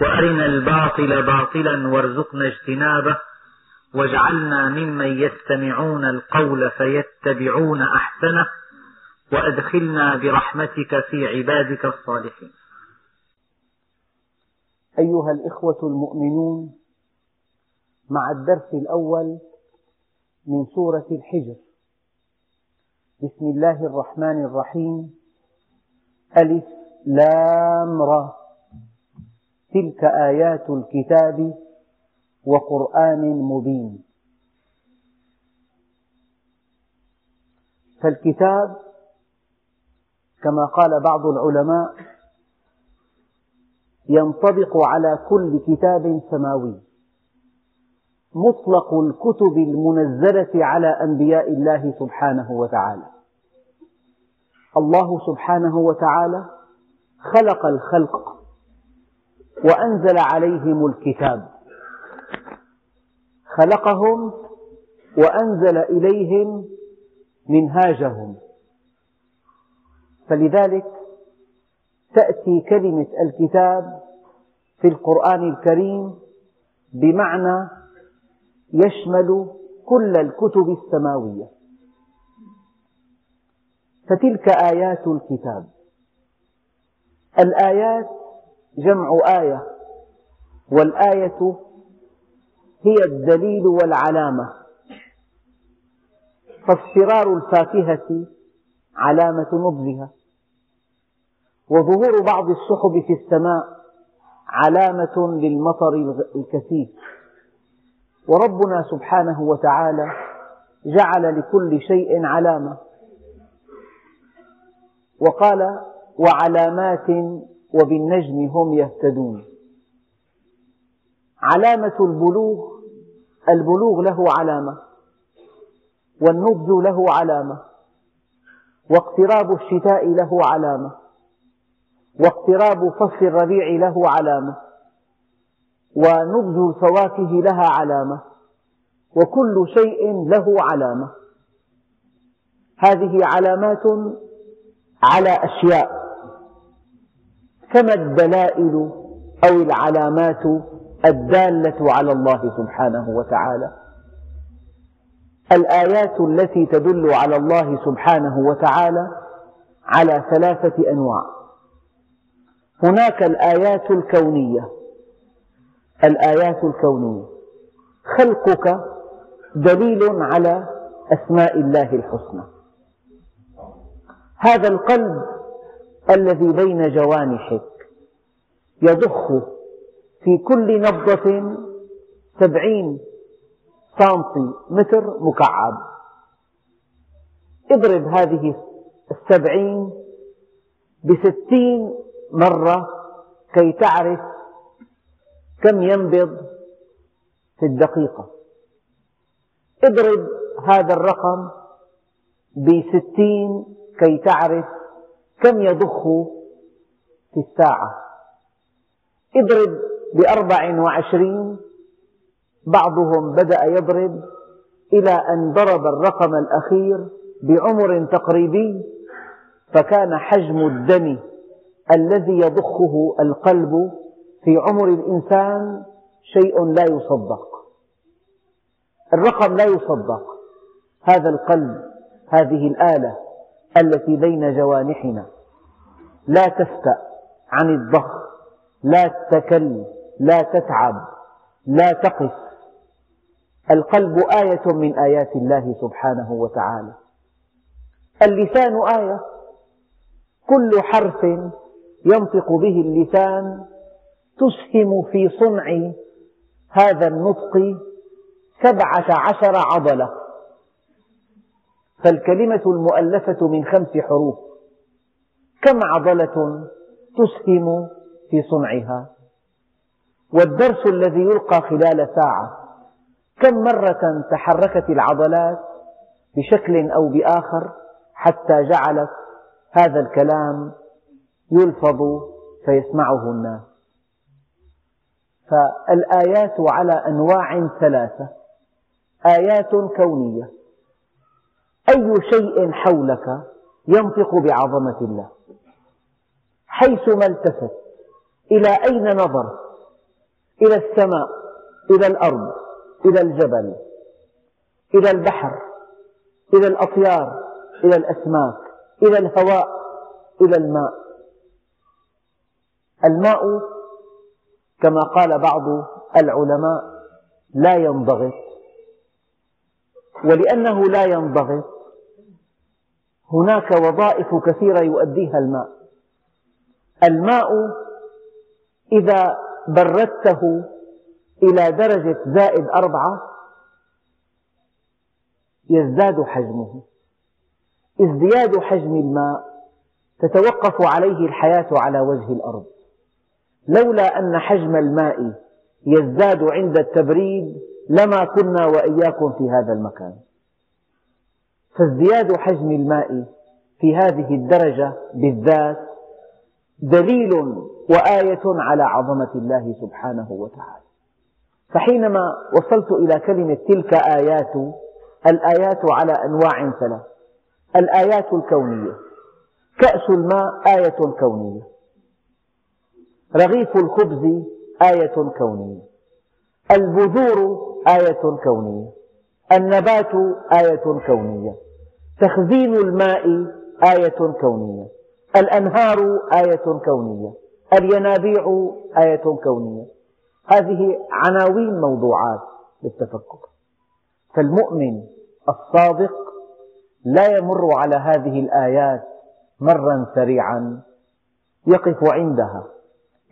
وأرنا الباطل باطلا وارزقنا اجتنابه واجعلنا ممن يستمعون القول فيتبعون أحسنه وأدخلنا برحمتك في عبادك الصالحين. أيها الإخوة المؤمنون مع الدرس الأول من سورة الحجر. بسم الله الرحمن الرحيم. ألف لام را. تلك آيات الكتاب وقرآن مبين. فالكتاب كما قال بعض العلماء ينطبق على كل كتاب سماوي. مطلق الكتب المنزلة على أنبياء الله سبحانه وتعالى. الله سبحانه وتعالى خلق الخلق وأنزل عليهم الكتاب. خلقهم وأنزل إليهم منهاجهم. فلذلك تأتي كلمة الكتاب في القرآن الكريم بمعنى يشمل كل الكتب السماوية. فتلك آيات الكتاب. الآيات جمع آية والآية هي الدليل والعلامة. فاصفرار الفاكهة علامة نضجها. وظهور بعض السحب في السماء علامة للمطر الكثيف. وربنا سبحانه وتعالى جعل لكل شيء علامة. وقال وعلامات وبالنجم هم يهتدون. علامة البلوغ البلوغ له علامة والنضج له علامة واقتراب الشتاء له علامة واقتراب فصل الربيع له علامة ونضج الفواكه لها علامة وكل شيء له علامة. هذه علامات على أشياء. كما الدلائل أو العلامات الدالة على الله سبحانه وتعالى. الآيات التي تدل على الله سبحانه وتعالى على ثلاثة أنواع. هناك الآيات الكونية. الآيات الكونية. خلقك دليل على أسماء الله الحسنى. هذا القلب الذي بين جوانحك. يضخ في كل نبضة سبعين سنتيمتر مكعب. اضرب هذه السبعين بستين مرة كي تعرف كم ينبض في الدقيقة. اضرب هذا الرقم بستين كي تعرف كم يضخ في الساعة؟ اضرب بأربع وعشرين. بعضهم بدأ يضرب إلى أن ضرب الرقم الأخير بعمر تقريبي فكان حجم الدم الذي يضخه القلب في عمر الإنسان شيء لا يصدق. الرقم لا يصدق. هذا القلب هذه الآلة التي بين جوانحنا. لا تفتأ عن الضخ لا تكل لا تتعب لا تقف. القلب آية من آيات الله سبحانه وتعالى. اللسان آية. كل حرف ينطق به اللسان تسهم في صنع هذا النطق سبعة عشر عضلة. فالكلمة المؤلفة من خمس حروف. كم عضلة تسهم في صنعها؟ والدرس الذي يلقى خلال ساعة كم مرة تحركت العضلات بشكل أو بآخر حتى جعلت هذا الكلام يلفظ فيسمعه الناس؟ فالآيات على أنواع ثلاثة. آيات كونية. أي شيء حولك ينطق بعظمة الله. حيثما التفت. إلى أين نظر؟ إلى السماء إلى الأرض إلى الجبل إلى البحر إلى الأطيار إلى الأسماك إلى الهواء إلى الماء. الماء كما قال بعض العلماء لا ينضغط. ولأنه لا ينضغط هناك وظائف كثيرة يؤديها الماء. الماء إذا بردته إلى درجة زائد أربعة يزداد حجمه. ازدياد حجم الماء تتوقف عليه الحياة على وجه الأرض. لولا أن حجم الماء يزداد عند التبريد لما كنا وإياكم في هذا المكان. فازدياد حجم الماء في هذه الدرجة بالذات دليل وآية على عظمة الله سبحانه وتعالى. فحينما وصلت إلى كلمة تلك آيات الآيات على أنواع ثلاث. الآيات الكونية. كأس الماء آية كونية. رغيف الخبز آية كونية. البذور آية كونية. النبات آية كونية. تخزين الماء آية كونية. الأنهار آية كونية الينابيع آية كونية. هذه عناوين موضوعات للتفكر. فالمؤمن الصادق لا يمر على هذه الآيات مرا سريعا يقف عندها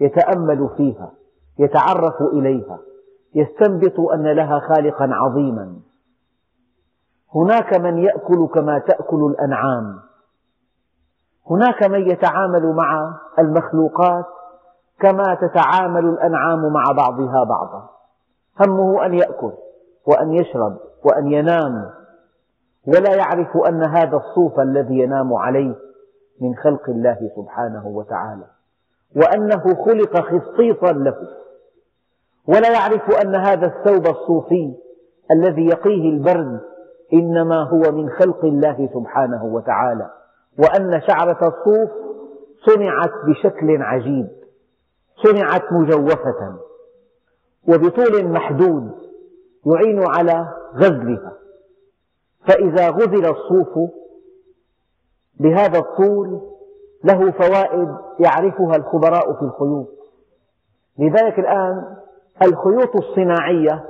يتأمل فيها يتعرف إليها يستنبط أن لها خالقا عظيما. هناك من يأكل كما تأكل الأنعام. هناك من يتعامل مع المخلوقات كما تتعامل الأنعام مع بعضها بعضا. همه أن يأكل وأن يشرب وأن ينام ولا يعرف أن هذا الصوف الذي ينام عليه من خلق الله سبحانه وتعالى وأنه خلق خصيصا له. ولا يعرف أن هذا الثوب الصوفي الذي يقيه البرد إنما هو من خلق الله سبحانه وتعالى. وأن شعرة الصوف صنعت بشكل عجيب صنعت مجوفة وبطول محدود يعين على غزلها. فإذا غزل الصوف بهذا الطول له فوائد يعرفها الخبراء في الخيوط. لذلك الآن الخيوط الصناعية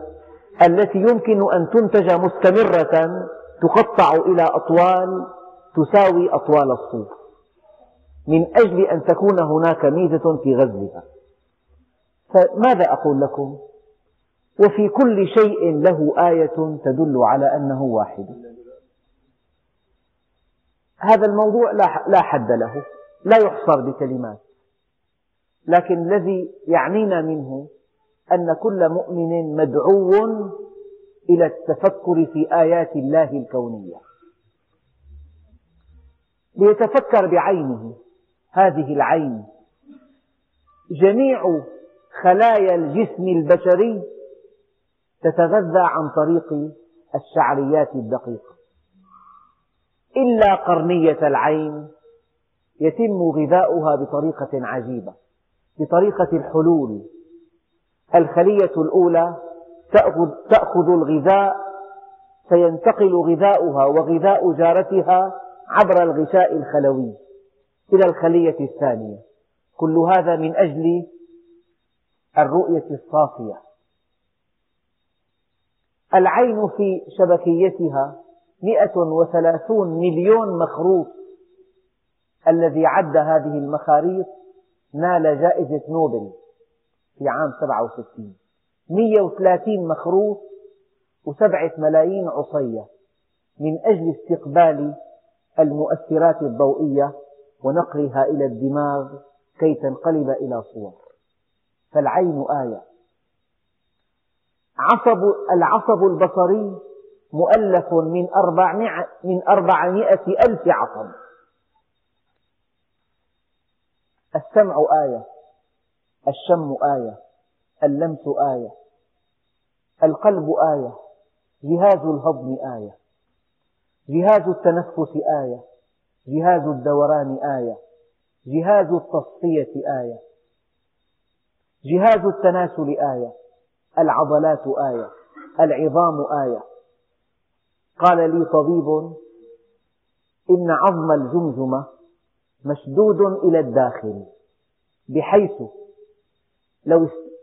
التي يمكن أن تنتج مستمرة تقطع إلى أطوال تساوي أطوال الصوف. من أجل أن تكون هناك ميزة في غزلها. فماذا أقول لكم؟ وفي كل شيء له آية تدل على أنه واحد. هذا الموضوع لا حد له. لا يحصر بكلمات. لكن الذي يعنينا منه أن كل مؤمن مدعو إلى التفكر في آيات الله الكونية. ليتفكر بعينه. هذه العين. جميع خلايا الجسم البشري تتغذى عن طريق الشعريات الدقيقة. إلا قرنية العين يتم غذاؤها بطريقة عجيبة بطريقة الحلول. الخلية الأولى تأخذ الغذاء فينتقل غذاؤها وغذاء جارتها عبر الغشاء الخلوي إلى الخلية الثانية. كل هذا من أجل الرؤية الصافية. العين في شبكيتها مئة وثلاثون مليون مخروط. الذي عد هذه المخاريط نال جائزة نوبل في عام 67 130 مخروط وسبعة ملايين عصية من أجل استقبال المؤثرات الضوئية ونقلها إلى الدماغ كي تنقلب إلى صور. فالعين آية. عصب العصب البصري مؤلف من أربعمائة, من أربعمائة ألف عصب. السمع آية. الشم آية. اللمس آية. القلب آية. جهاز الهضم آية. جهاز التنفس آية. جهاز الدوران آية. جهاز التصفية آية. جهاز التناسل آية. العضلات آية. العظام آية. قال لي طبيب إن عظم الجمجمة مشدود إلى الداخل بحيث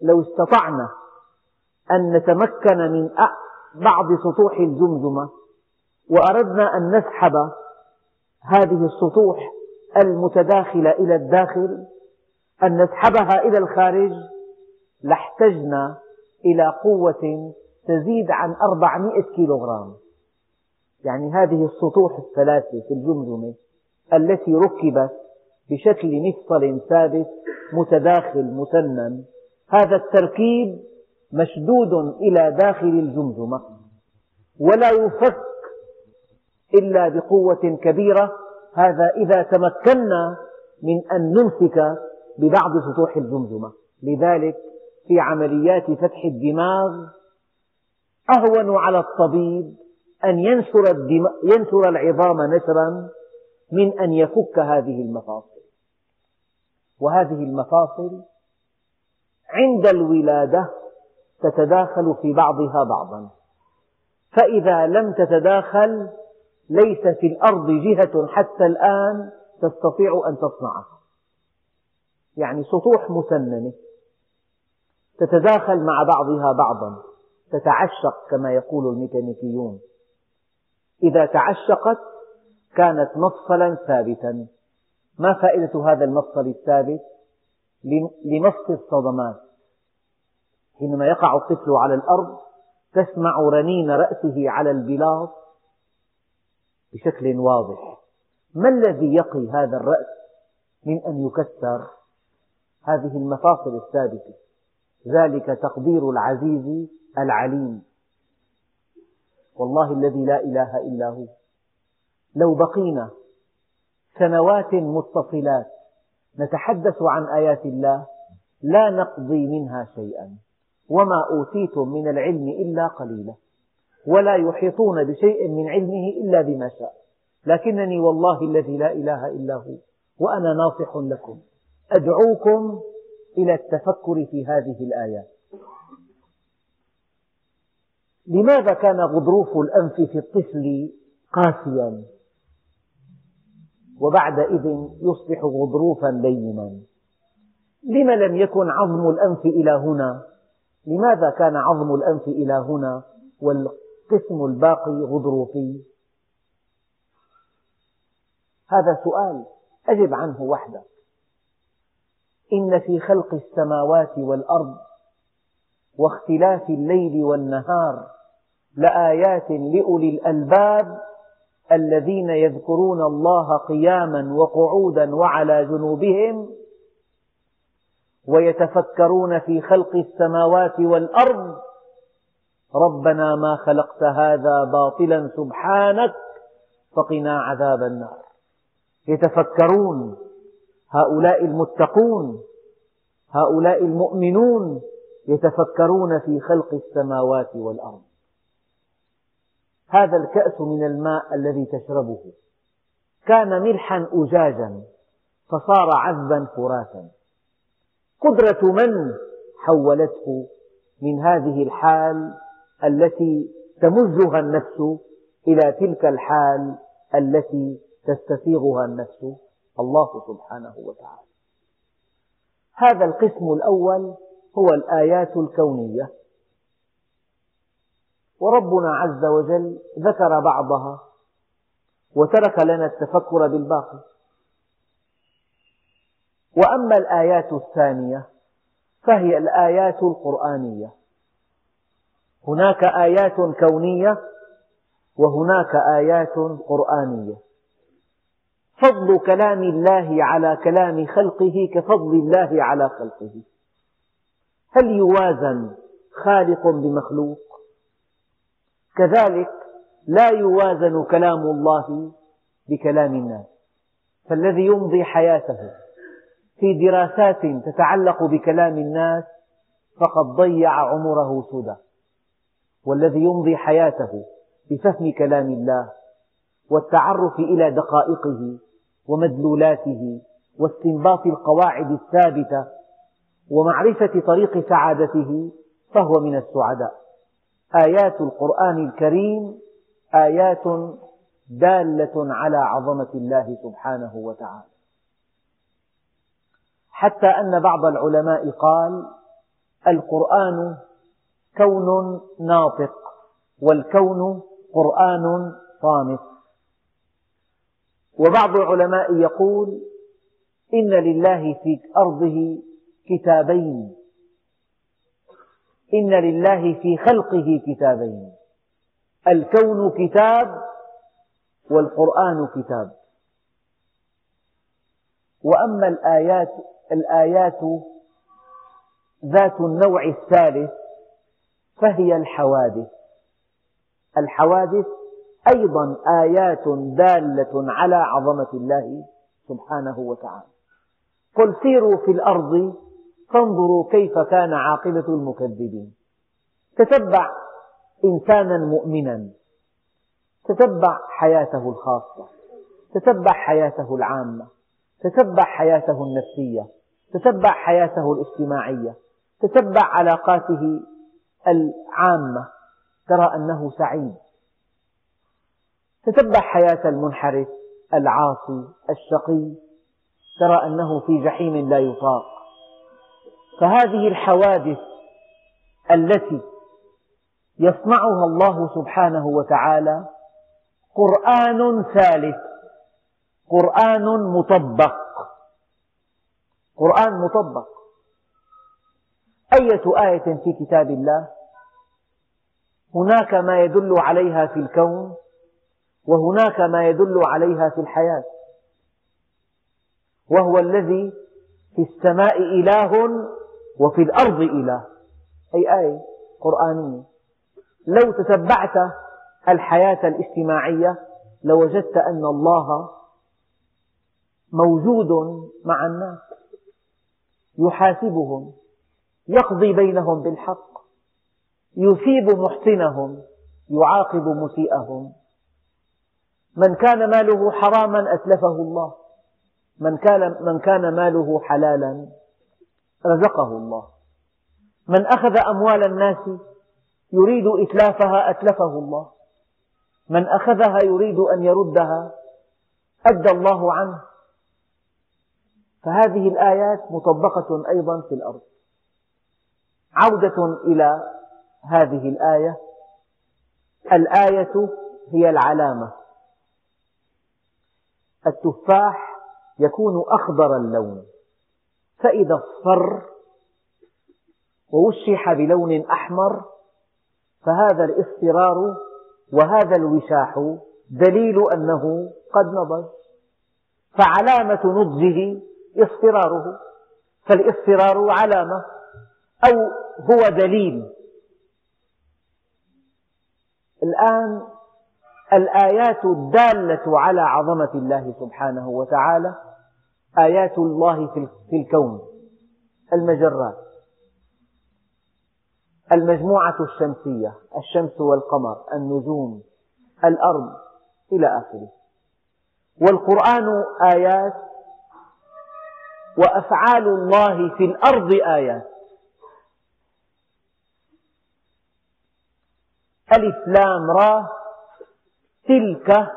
لو استطعنا أن نتمكن من بعض سطوح الجمجمة وأردنا أن نسحب هذه السطوح المتداخلة إلى الداخل. أن نسحبها إلى الخارج. لاحتجنا إلى قوة تزيد عن أربعمائة كيلوغرام. يعني هذه السطوح الثلاثة في الجمجمة التي ركبت بشكل مفصل ثابت متداخل مسنن هذا التركيب مشدود إلى داخل الجمجمة ولا يفك إلا بقوة كبيرة. هذا إذا تمكنا من أن نمسك ببعض سطوح الجمجمة. لذلك في عمليات فتح الدماغ أهون على الطبيب أن ينشر, ينشر العظام نشرا من أن يفك هذه المفاصل. وهذه المفاصل عند الولادة تتداخل في بعضها بعضا. فإذا لم تتداخل ليس في الأرض جهة حتى الآن تستطيع أن تصنعها. يعني سطوح مسننة. تتداخل مع بعضها بعضا. تتعشق كما يقول الميكانيكيون. إذا تعشقت كانت مفصلا ثابتا. ما فائدة هذا المفصل الثابت؟ لمص الصدمات. حينما يقع الطفل على الأرض تسمع رنين رأسه على البلاط بشكل واضح. ما الذي يقي هذا الرأس من أن يكسر هذه المفاصل الثابتة ذلك تقدير العزيز العليم. والله الذي لا إله إلا هو. لو بقينا سنوات متصلات نتحدث عن آيات الله لا نقضي منها شيئا وما أوتيتم من العلم إلا قليلا. ولا يحيطون بشيء من علمه إلا بما شاء. لكنني والله الذي لا إله إلا هو وأنا ناصح لكم. أدعوكم إلى التفكر في هذه الآيات. لماذا كان غضروف الأنف في الطفل قاسيا؟ وبعدئذ يصبح غضروفا لينا. لم لم يكن عظم الأنف إلى هنا؟ لماذا كان عظم الأنف إلى هنا؟ والقسم الباقي غضروفي؟ هذا سؤال أجب عنه وحدك إن في خلق السماوات والأرض واختلاف الليل والنهار لآيات لأولي الألباب الذين يذكرون الله قياما وقعودا وعلى جنوبهم ويتفكرون في خلق السماوات والأرض ربنا ما خلقت هذا باطلا سبحانك فقنا عذاب النار. يتفكرون هؤلاء المتقون هؤلاء المؤمنون يتفكرون في خلق السماوات والأرض. هذا الكأس من الماء الذي تشربه. كان ملحا أجاجا فصار عذبا فراتا. قدرة من حولته من هذه الحال التي تمزها النفس إلى تلك الحال التي تستسيغها النفس. الله سبحانه وتعالى. هذا القسم الأول هو الآيات الكونية. وربنا عز وجل ذكر بعضها وترك لنا التفكر بالباقي. وأما الآيات الثانية فهي الآيات القرآنية. هناك آيات كونية وهناك آيات قرآنية. فضل كلام الله على كلام خلقه كفضل الله على خلقه. هل يوازن خالق بمخلوق؟ كذلك لا يوازن كلام الله بكلام الناس. فالذي يمضي حياته في دراسات تتعلق بكلام الناس فقد ضيع عمره سدى. والذي يمضي حياته بفهم كلام الله والتعرف إلى دقائقه ومدلولاته واستنباط القواعد الثابتة ومعرفة طريق سعادته فهو من السعداء. آيات القرآن الكريم آيات دالة على عظمة الله سبحانه وتعالى. حتى أن بعض العلماء قال القرآن كون ناطق والكون قرآن صامت. وبعض العلماء يقول إن لله في أرضه كتابين. إن لله في خلقه كتابين. الكون كتاب والقرآن كتاب. وأما الآيات الآيات ذات النوع الثالث فهي الحوادث. الحوادث أيضا آيات دالة على عظمة الله سبحانه وتعالى. قل سيروا في الأرض فانظروا كيف كان عاقبة المكذبين. تتبع إنسانا مؤمنا. تتبع حياته الخاصة. تتبع حياته العامة. تتبع حياته النفسية. تتبع حياته الاجتماعية. تتبع علاقاته العامة ترى أنه سعيد. تتبع حياة المنحرف العاصي الشقي ترى أنه في جحيم لا يطاق. فهذه الحوادث التي يصنعها الله سبحانه وتعالى قرآن ثالث قرآن مطبق. قرآن مطبق. أية آية في كتاب الله؟ هناك ما يدل عليها في الكون وهناك ما يدل عليها في الحياة. وهو الذي في السماء إله وفي الأرض إله. أي آية قرآنية. لو تتبعت الحياة الاجتماعية لوجدت أن الله موجود مع الناس يحاسبهم يقضي بينهم بالحق. يثيب محسنهم يعاقب مسيئهم. من كان ماله حراما أتلفه الله. من كان, من كان ماله حلالا رزقه الله. من أخذ أموال الناس يريد إتلافها أتلفه الله. من أخذها يريد أن يردها أدى الله عنه. فهذه الآيات مطبقة أيضا في الأرض. عودة إلى هذه الآية. الآية هي العلامة. التفاح يكون أخضر اللون. فإذا اصفر ووشح بلون أحمر فهذا الاصفرار وهذا الوشاح دليل أنه قد نضج. فعلامة نضجه اصفراره. فالاصفرار علامة أو هو دليل الآن الآيات الدالة على عظمة الله سبحانه وتعالى آيات الله في الكون المجرات المجموعة الشمسية الشمس والقمر النجوم الأرض إلى آخره. والقرآن آيات وأفعال الله في الأرض آيات. ألف لام را. تلك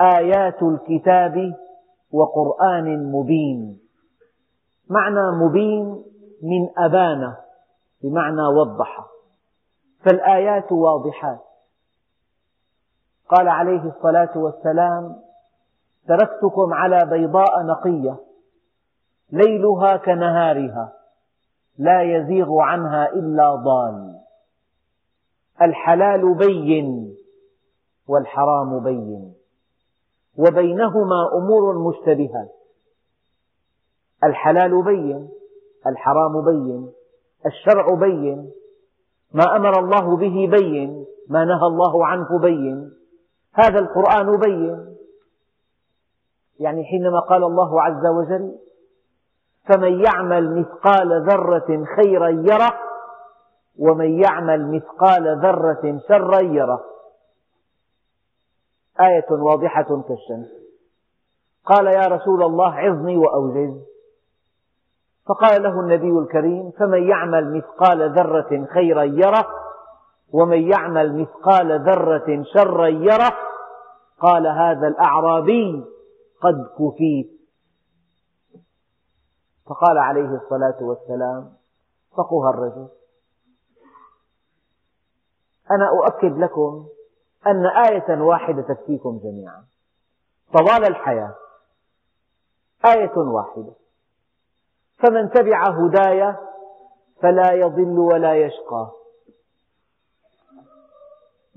آيات الكتاب وقرآن مبين. معنى مبين من أبان بمعنى وضح. فالآيات واضحات قال عليه الصلاة والسلام تركتكم على بيضاء نقية ليلها كنهارها لا يزيغ عنها إلا ضال. الحلال بين والحرام بين. وبينهما أمور مشتبهات الحلال بين الحرام بين الشرع بين ما أمر الله به بين ما نهى الله عنه بين. هذا القرآن بين. يعني حينما قال الله عز وجل فمن يعمل مثقال ذرة خيرا يره ومن يعمل مثقال ذرة شرا يره. آية واضحة كالشمس قال يا رسول الله عظني وأوجز فقال له النبي الكريم فمن يعمل مثقال ذرة خيرا يره ومن يعمل مثقال ذرة شرا يره. قال هذا الأعرابي قد كفيت. فقال عليه الصلاة والسلام فقه الرجل. أنا أؤكد لكم أن آية واحدة تكفيكم جميعا. طوال الحياة. آية واحدة. فمن تبع هداي فلا يضل ولا يشقى.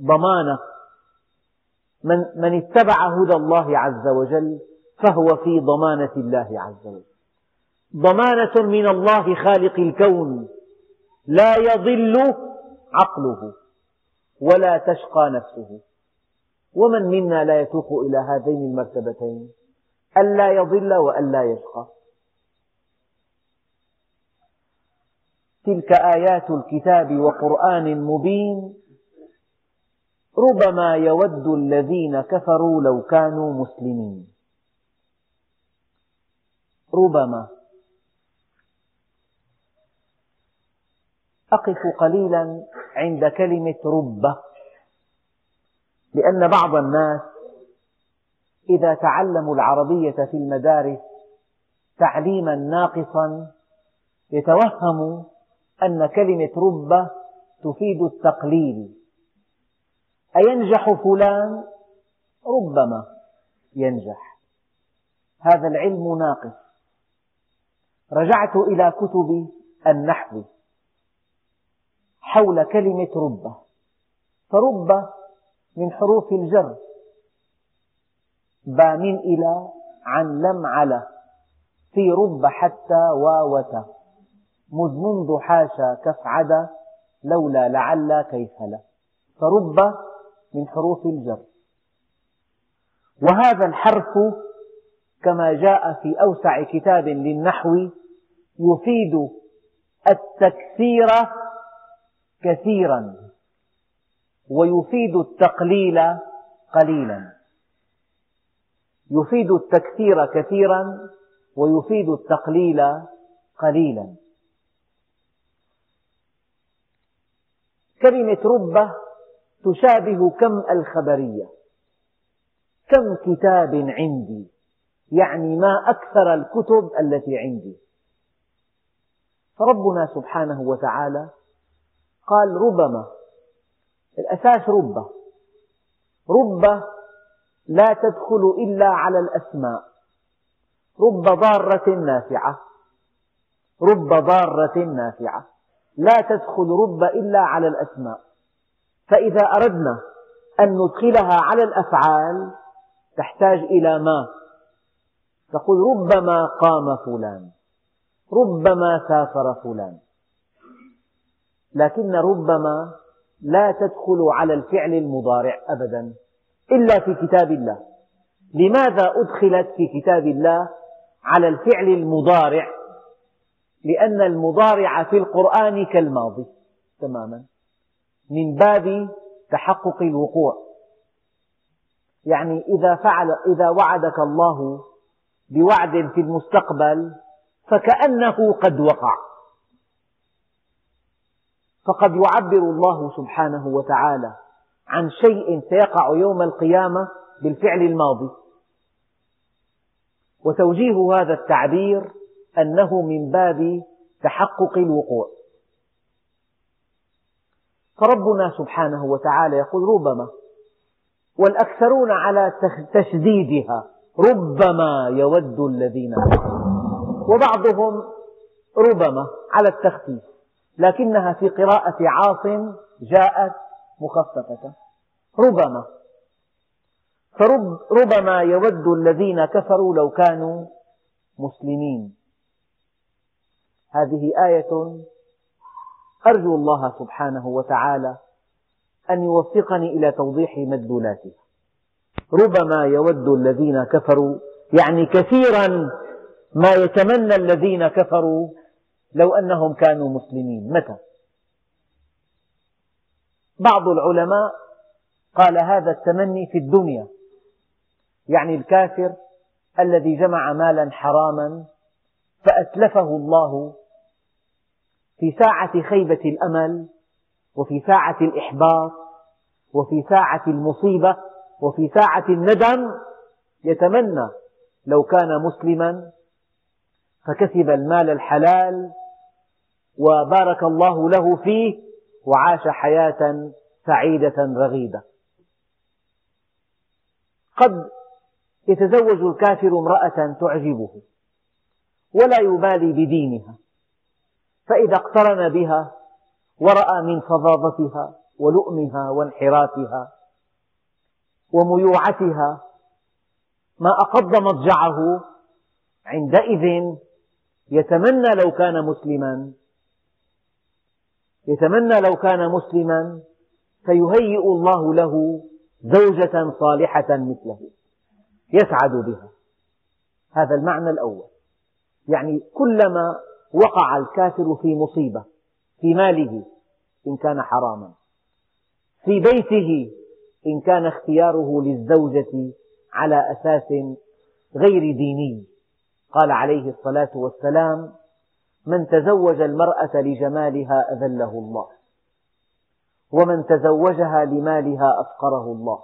ضمانة. من, من اتبع هدى الله عز وجل فهو في ضمانة الله عز وجل. ضمانة من الله خالق الكون. لا يضل عقله. ولا تشقى نفسه. ومن منا لا يتوق إلى هذين المرتبتين؟ ألا يضل وألا يشقى. تلك آيات الكتاب وقرآن مبين. ربما يود الذين كفروا لو كانوا مسلمين. ربما. أقف قليلا. عند كلمة رب. لأن بعض الناس إذا تعلموا العربية في المدارس تعليما ناقصا يتوهم أن كلمة رب تفيد التقليل. أينجح فلان؟ ربما ينجح. هذا العلم ناقص. رجعت إلى كتب النحو. حول كلمة رب. فرب من حروف الجر. با من إلى عن لم على. في رب حتى واوت. مذ منذ حاشا كفعد لولا لعل كيف لا. فرب من حروف الجر. وهذا الحرف كما جاء في أوسع كتاب للنحو يفيد التكثير كثيرا ويفيد التقليل قليلا. يفيد التكثير كثيرا ويفيد التقليل قليلا. كلمة رب تشابه كم الخبرية. كم كتاب عندي. يعني ما أكثر الكتب التي عندي. فربنا سبحانه وتعالى قال ربما. الأساس رب رب لا تدخل إلا على الأسماء. رب ضارة نافعة. رب ضارة نافعة. لا تدخل رب إلا على الأسماء. فإذا أردنا أن ندخلها على الأفعال تحتاج إلى ما؟ تقول ربما قام فلان. ربما سافر فلان. لكن ربما لا تدخل على الفعل المضارع أبدا إلا في كتاب الله. لماذا أدخلت في كتاب الله على الفعل المضارع؟ لأن المضارع في القرآن كالماضي. تماما. من باب تحقق الوقوع. يعني إذا فعل إذا وعدك الله بوعد في المستقبل فكأنه قد وقع. فقد يعبر الله سبحانه وتعالى عن شيء سيقع يوم القيامة بالفعل الماضي. وتوجيه هذا التعبير أنه من باب تحقق الوقوع. فربنا سبحانه وتعالى يقول ربما والأكثرون على تشديدها ربما يود الذين وبعضهم ربما على التخفيف. لكنها في قراءة عاصم جاءت مخففة. ربما. فربما يود الذين كفروا لو كانوا مسلمين. هذه آية أرجو الله سبحانه وتعالى أن يوفقني إلى توضيح مدلولاتها ربما يود الذين كفروا يعني كثيرا ما يتمنى الذين كفروا لو أنهم كانوا مسلمين. متى؟ بعض العلماء قال هذا التمني في الدنيا. يعني الكافر الذي جمع مالا حراما فأتلفه الله في ساعة خيبة الأمل وفي ساعة الإحباط وفي ساعة المصيبة وفي ساعة الندم. يتمنى لو كان مسلما فكسب المال الحلال وبارك الله له فيه وعاش حياة سعيدة رغيدة. قد يتزوج الكافر امرأة تعجبه ولا يبالي بدينها فإذا اقترن بها ورأى من فظاظتها ولؤمها وانحرافها وميوعتها ما أقض مضجعه عندئذ يتمنى لو كان مسلما يتمنى لو كان مسلما فيهيئ الله له زوجة صالحة مثله يسعد بها. هذا المعنى الأول. يعني كلما وقع الكافر في مصيبة في ماله إن كان حراما في بيته إن كان اختياره للزوجة على أساس غير ديني. قال عليه الصلاة والسلام من تزوج المرأة لجمالها أذله الله ومن تزوجها لمالها أفقره الله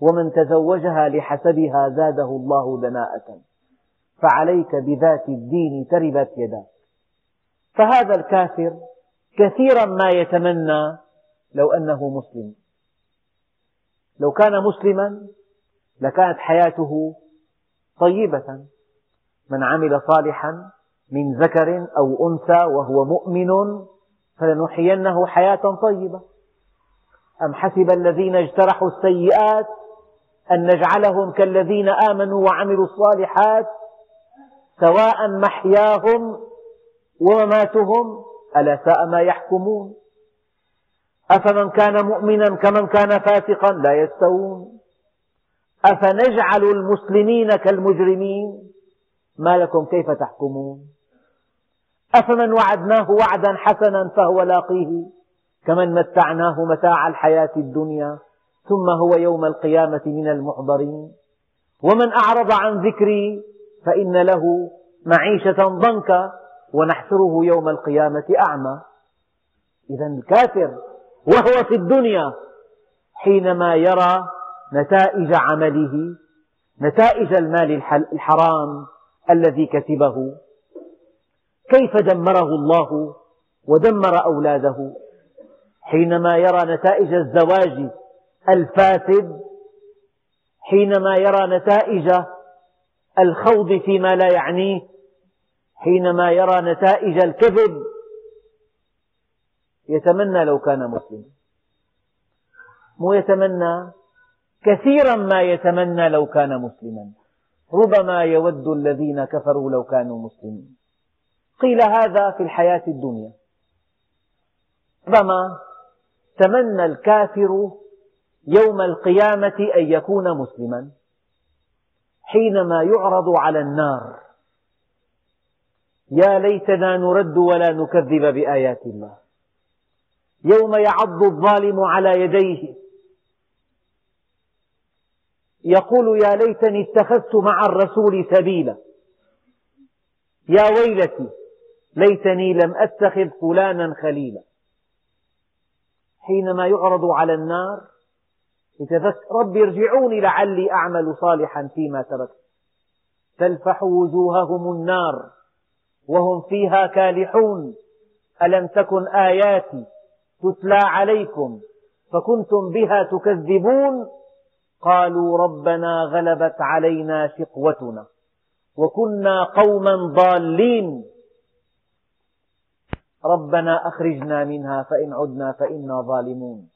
ومن تزوجها لحسبها زاده الله دناءة فعليك بذات الدين تربت يداك فهذا الكافر كثيرا ما يتمنى لو أنه مسلم. لو كان مسلما لكانت حياته طيبة. من عمل صالحا من ذكر أو أنثى وهو مؤمن فلنحيينه حياة طيبة. أم حسب الذين اجترحوا السيئات أن نجعلهم كالذين آمنوا وعملوا الصالحات سواء محياهم ومماتهم ألا ساء ما يحكمون؟ أفمن كان مؤمنا كمن كان فاسقا؟ لا يستوون. أفنجعل المسلمين كالمجرمين؟ ما لكم كيف تحكمون؟ أفمن وعدناه وعدا حسنا فهو لاقيه كمن متعناه متاع الحياة الدنيا ثم هو يوم القيامة من المحضرين. ومن أعرض عن ذكري فإن له معيشة ضنكا ونحشره يوم القيامة أعمى. إذا الكافر وهو في الدنيا حينما يرى نتائج عمله نتائج المال الحرام الذي كسبه؟ كيف دمره الله ودمر أولاده؟ حينما يرى نتائج الزواج الفاسد حينما يرى نتائج الخوض فيما لا يعنيه حينما يرى نتائج الكذب يتمنى لو كان مسلما. مو يتمنى كثيرا ما يتمنى لو كان مسلما. ربما يود الذين كفروا لو كانوا مسلمين. قيل هذا في الحياة الدنيا. ربما تمنى الكافر يوم القيامة أن يكون مسلما حينما يعرض على النار. يا ليتنا نرد ولا نكذب بآيات الله. يوم يعض الظالم على يديه. يقول يا ليتني اتخذت مع الرسول سبيلا. يا ويلتي ليتني لم أتخذ فلانا خليلا. حينما يعرض على النار يتذكر رب ارجعوني لعلي أعمل صالحا فيما تركت. تلفح وجوههم النار وهم فيها كالحون. ألم تكن آياتي تتلى عليكم فكنتم بها تكذبون؟ قالوا ربنا غلبت علينا شقوتنا وكنا قوما ضالين. ربنا أخرجنا منها فإن عدنا فإنا ظالمون.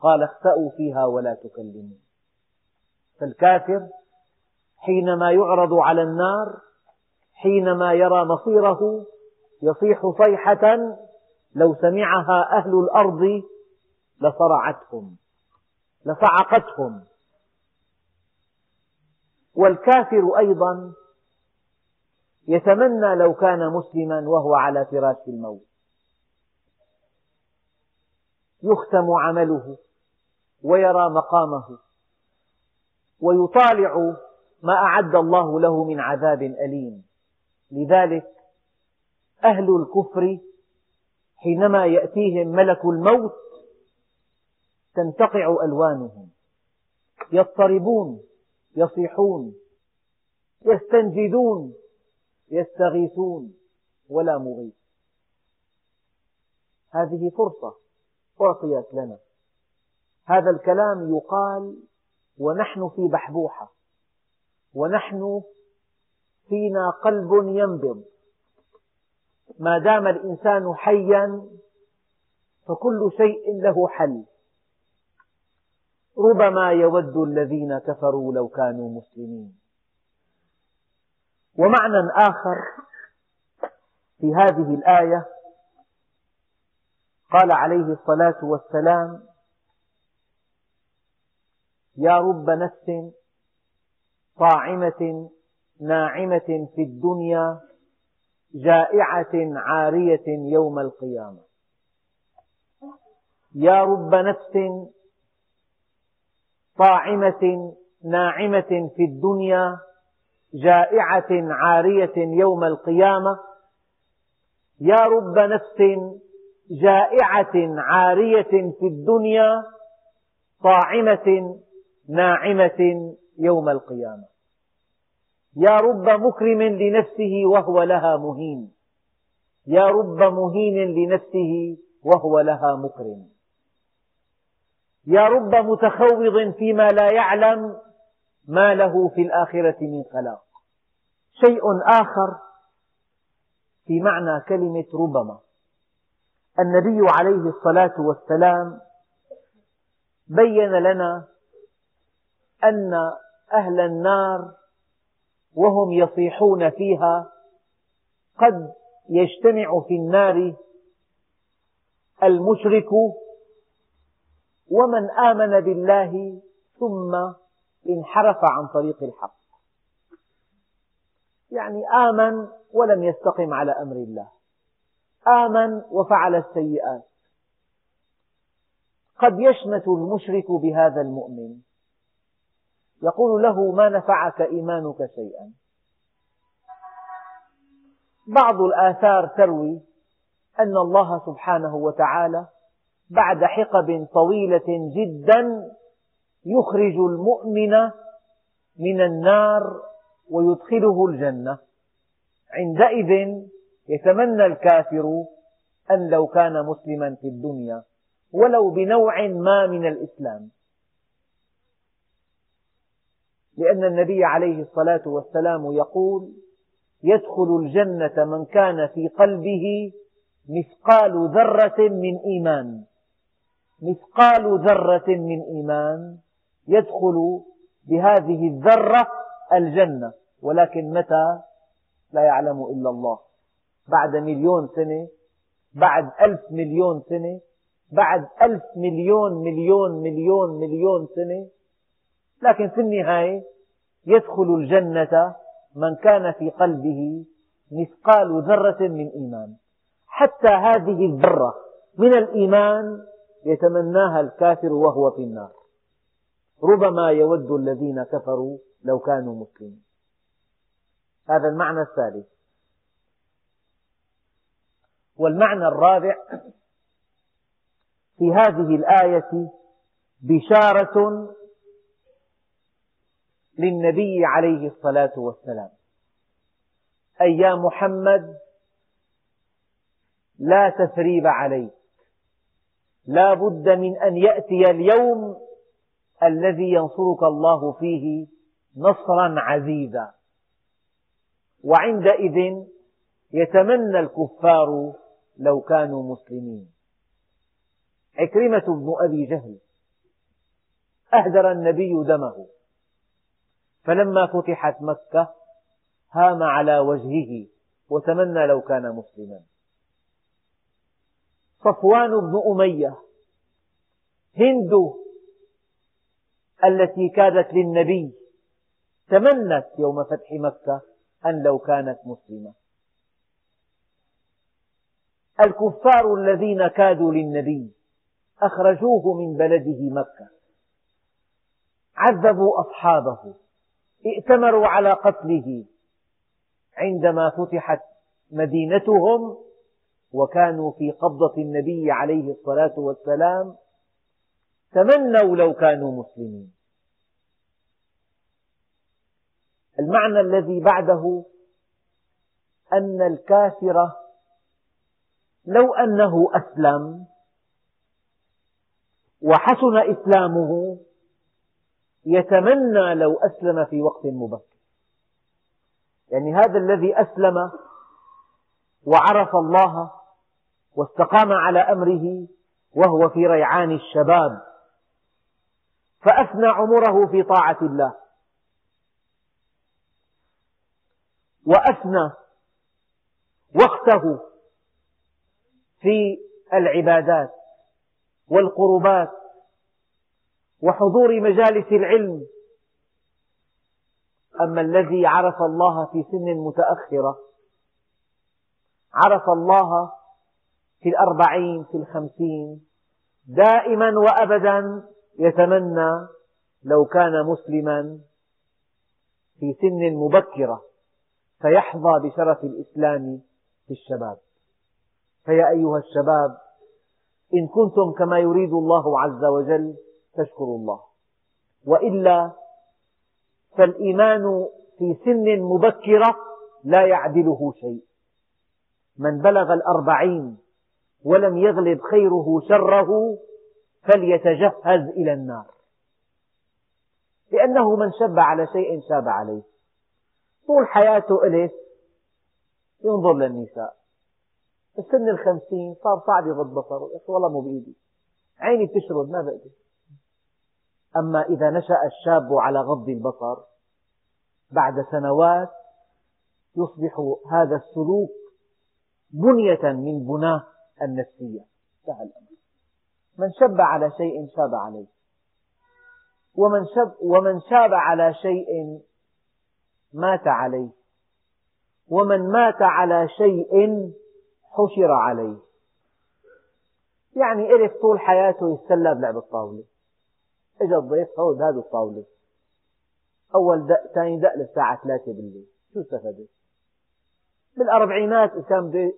قال اخسأوا فيها ولا تكلمون. فالكافر حينما يعرض على النار حينما يرى مصيره يصيح صيحة لو سمعها أهل الأرض لصرعتهم لصعقتهم. والكافر أيضا يتمنى لو كان مسلما وهو على فراش الموت. يختم عمله ويرى مقامه ويطالع ما أعد الله له من عذاب أليم. لذلك أهل الكفر حينما يأتيهم ملك الموت تنتقع ألوانهم. يضطربون يصيحون يستنجدون يستغيثون ولا مغيث. هذه فرصة أعطيت لنا. هذا الكلام يقال ونحن في بحبوحة ونحن فينا قلب ينبض. ما دام الإنسان حيا فكل شيء له حل. ربما يود الذين كفروا لو كانوا مسلمين. ومعنى آخر في هذه الآية قال عليه الصلاة والسلام يا رب نفس طاعمة ناعمة في الدنيا جائعة عارية يوم القيامة. يا رب نفس طاعمة ناعمة في الدنيا جائعة عارية يوم القيامة. يا رب نفس جائعة عارية في الدنيا طاعمة ناعمة يوم القيامة. يا رب مكرم لنفسه وهو لها مهين. يا رب مهين لنفسه وهو لها مكرم. يا رب متخوض فيما لا يعلم ما له في الآخرة من خلاق. شيء آخر في معنى كلمة ربما. النبي عليه الصلاة والسلام بين لنا أن أهل النار وهم يصيحون فيها قد يجتمع في النار المشرك ومن آمن بالله ثم انحرف عن طريق الحق. يعني آمن ولم يستقم على أمر الله. آمن وفعل السيئات. قد يشمت المشرك بهذا المؤمن. يقول له ما نفعك إيمانك شيئا. بعض الآثار تروي أن الله سبحانه وتعالى بعد حقب طويلة جدا يخرج المؤمن من النار ويدخله الجنة. عندئذ يتمنى الكافر أن لو كان مسلما في الدنيا ولو بنوع ما من الإسلام. لأن النبي عليه الصلاة والسلام يقول يدخل الجنة من كان في قلبه مثقال ذرة من إيمان. مثقال ذرة من إيمان يدخل بهذه الذرة الجنة ولكن متى؟ لا يعلم إلا الله. بعد مليون سنة بعد ألف مليون سنة بعد ألف مليون مليون مليون مليون سنة. لكن في النهاية يدخل الجنة من كان في قلبه مثقال ذرة من إيمان. حتى هذه الذرة من الإيمان يتمناها الكافر وهو في النار. ربما يود الذين كفروا لو كانوا مسلمين. هذا المعنى الثالث. والمعنى الرابع في هذه الآية بشارة للنبي عليه الصلاة والسلام. أي يا محمد لا تثريب عليك. لا بد من أن يأتي اليوم الذي ينصرك الله فيه نصرا عزيزا. وعندئذ يتمنى الكفار لو كانوا مسلمين. عكرمة بن أبي جهل أهدر النبي دمه. فلما فتحت مكة هام على وجهه وتمنى لو كان مسلما. صفوان بن أمية هند التي كادت للنبي تمنت يوم فتح مكة أن لو كانت مسلمة. الكفار الذين كادوا للنبي أخرجوه من بلده مكة عذبوا أصحابه ائتمروا على قتله. عندما فتحت مدينتهم وكانوا في قبضة النبي عليه الصلاة والسلام تمنوا لو كانوا مسلمين. المعنى الذي بعده أن الكافر لو أنه أسلم وحسن إسلامه يتمنى لو أسلم في وقت مبكر. يعني هذا الذي أسلم وعرف الله واستقام على أمره وهو في ريعان الشباب فأفنى عمره في طاعة الله. وأفنى وقته في العبادات والقربات وحضور مجالس العلم. أما الذي عرف الله في سن متأخرة عرف الله في الأربعين في الخمسين. دائما وأبدا يتمنى لو كان مسلما في سن مبكرة فيحظى بشرف الإسلام في الشباب. فيا أيها الشباب إن كنتم كما يريد الله عز وجل فاشكروا الله. وإلا فالإيمان في سن مبكرة لا يعدله شيء. من بلغ الأربعين ولم يغلب خيره شره فليتجهز إلى النار. لأنه من شب على شيء شاب عليه. طول حياته ألف ينظر للنساء. السن الخمسين صار صعب يغض بصره. يا والله مو بإيدي. عيني بتشرد ما بقدر. أما إذا نشأ الشاب على غض البصر بعد سنوات يصبح هذا السلوك بنية من بناة النفسية. انتهى الأمر. من شب على شيء شاب عليه. ومن شب, ومن شاب على شيء مات عليه. ومن مات على شيء حشر عليه. يعني إلف طول حياته يتسلى بلعب الطاولة. اجى الضيف حوض هذه الطاولة. أول دق ثاني دق للساعة ثلاثة بالليل. شو استفدت؟ بالأربعينات كان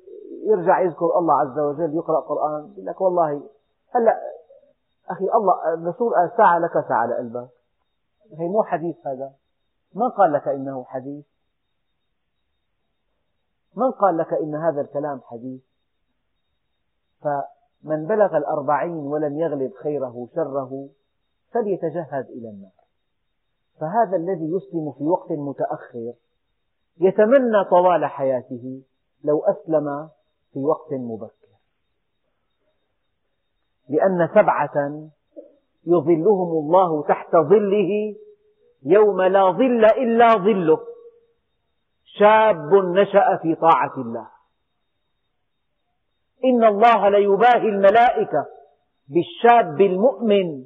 يرجع يذكر الله عز وجل يقرأ قرآن يقول لك والله هلأ أخي الله الرسول قال ساعة لك ساعة لقلبك. هي مو حديث هذا. من قال لك إنه حديث؟ من قال لك إن هذا الكلام حديث؟ فمن بلغ الأربعين ولم يغلب خيره شره فليتجهز إلى النار. فهذا الذي يسلم في وقت متأخر يتمنى طوال حياته لو أسلم في وقت مبكر. لأن سبعة يظلهم الله تحت ظله يوم لا ظل إلا ظله. شاب نشأ في طاعة الله. إن الله ليباهي الملائكة بالشاب المؤمن.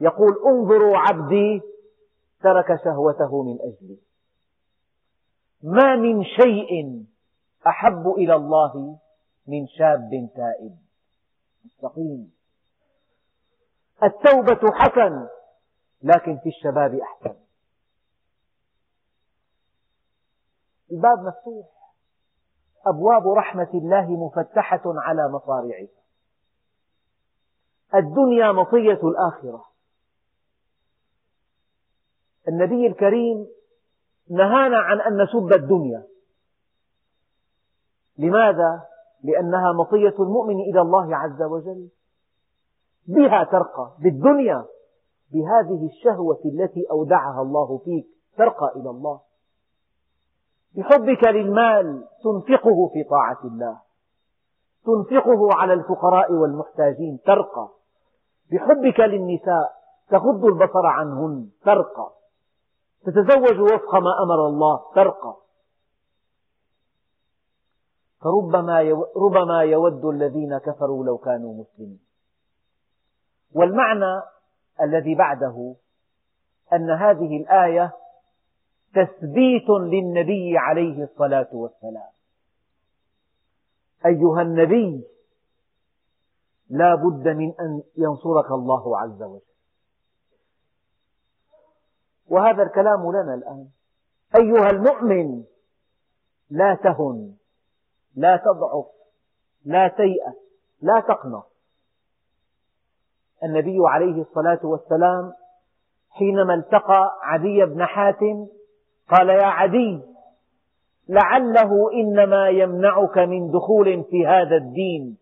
يقول انظروا عبدي ترك شهوته من أجلي. ما من شيء أحب إلى الله من شاب تائب. مستقيم. التوبة حسن لكن في الشباب أحسن. الباب مفتوح. أبواب رحمة الله مفتحة على مصارعها. الدنيا مطية الآخرة. النبي الكريم نهانا عن أن نسب الدنيا. لماذا؟ لأنها مطية المؤمن إلى الله عز وجل. بها ترقى بالدنيا بهذه الشهوة التي أودعها الله فيك ترقى إلى الله. بحبك للمال تنفقه في طاعة الله. تنفقه على الفقراء والمحتاجين ترقى. بحبك للنساء تغض البصر عنهن ترقى. تتزوج وفق ما أمر الله ترقى. فربما ربما يود الذين كفروا لو كانوا مسلمين. والمعنى الذي بعده أن هذه الآية تثبيت للنبي عليه الصلاة والسلام. أيها النبي لا بد من أن ينصرك الله عز وجل. وهذا الكلام لنا الآن. أيها المؤمن لا تهن لا تضعف لا تيأس لا تقنط. النبي عليه الصلاة والسلام حينما التقى عدي بن حاتم قال يا عدي لعله إنما يمنعك من دخول في هذا الدين.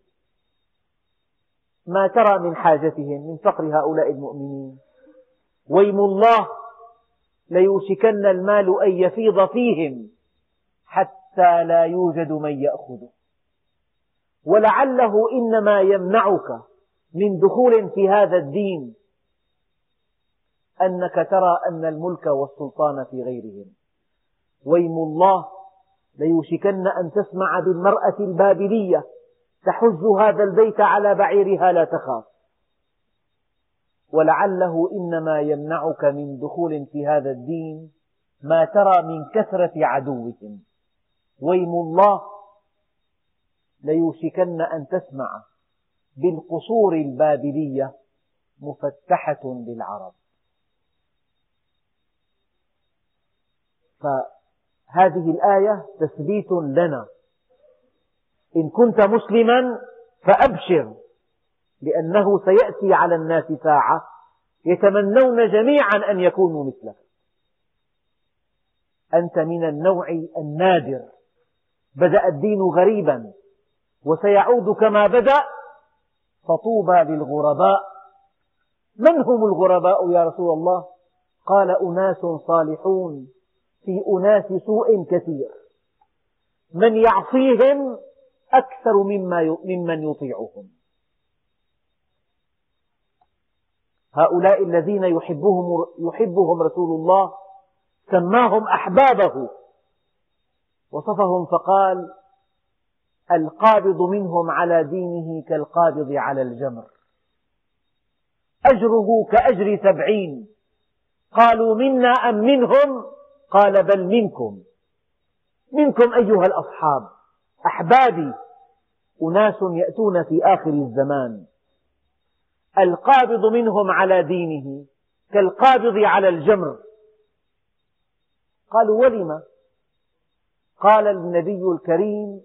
ما ترى من حاجتهم من فقر هؤلاء المؤمنين؟ ويم الله ليوشكن المال أن يفيض فيهم حتى لا يوجد من يأخذه. ولعله إنما يمنعك من دخول في هذا الدين أنك ترى أن الملك والسلطان في غيرهم. ويم الله ليوشكن أن تسمع بالمرأة البابلية تحج هذا البيت على بعيرها لا تخاف. ولعله إنما يمنعك من دخول في هذا الدين ما ترى من كثرة عدوهم ويم الله ليوشكن أن تسمع بالقصور البابلية مفتحة للعرب. فهذه الآية تثبيت لنا إن كنت مسلما فأبشر لأنه سيأتي على الناس ساعة يتمنون جميعا أن يكونوا مثلك أنت من النوع النادر. بدأ الدين غريبا وسيعود كما بدأ. فطوبى للغرباء. من هم الغرباء يا رسول الله؟ قال أناس صالحون في أناس سوء كثير. من يعصيهم أكثر مما ممن يطيعهم. هؤلاء الذين يحبهم, يحبهم رسول الله سماهم أحبابه. وصفهم فقال القابض منهم على دينه كالقابض على الجمر. أجره كأجر سبعين. قالوا منا أم منهم؟ قال بل منكم. منكم أيها الأصحاب أحبابي أناس يأتون في آخر الزمان. القابض منهم على دينه كالقابض على الجمر. قالوا ولم؟ قال النبي الكريم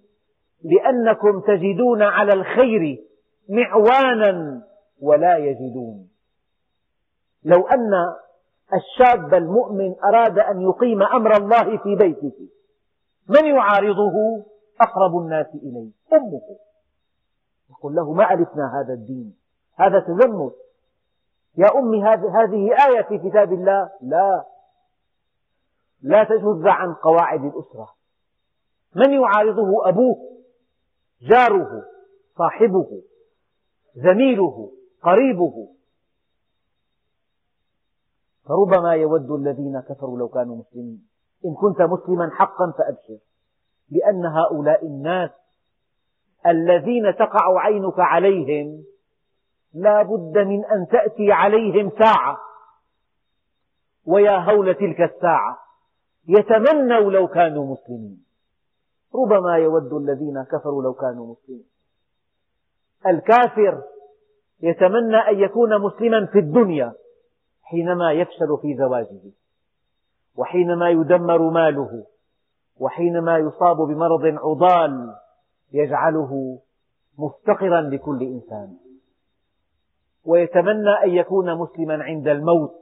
لأنكم تجدون على الخير معوانا ولا يجدون. لو أن الشاب المؤمن أراد أن يقيم أمر الله في بيته من يعارضه؟ أقرب الناس إليه أمه. يقول له ما عرفنا هذا الدين؟ هذا تزمت يا أمي هذه آية في كتاب الله. لا. لا تجز عن قواعد الأسرة. من يعارضه؟ أبوه جاره صاحبه زميله قريبه. فربما يود الذين كفروا لو كانوا مسلمين. إن كنت مسلما حقا فأبشر. لأن هؤلاء الناس الذين تقع عينك عليهم لا بد من أن تأتي عليهم ساعة. ويا هول تلك الساعة. يتمنوا لو كانوا مسلمين. ربما يود الذين كفروا لو كانوا مسلمين. الكافر يتمنى أن يكون مسلما في الدنيا حينما يفشل في زواجه وحينما يدمر ماله وحينما يصاب بمرض عضال يجعله مفتقرا لكل إنسان. ويتمنى أن يكون مسلما عند الموت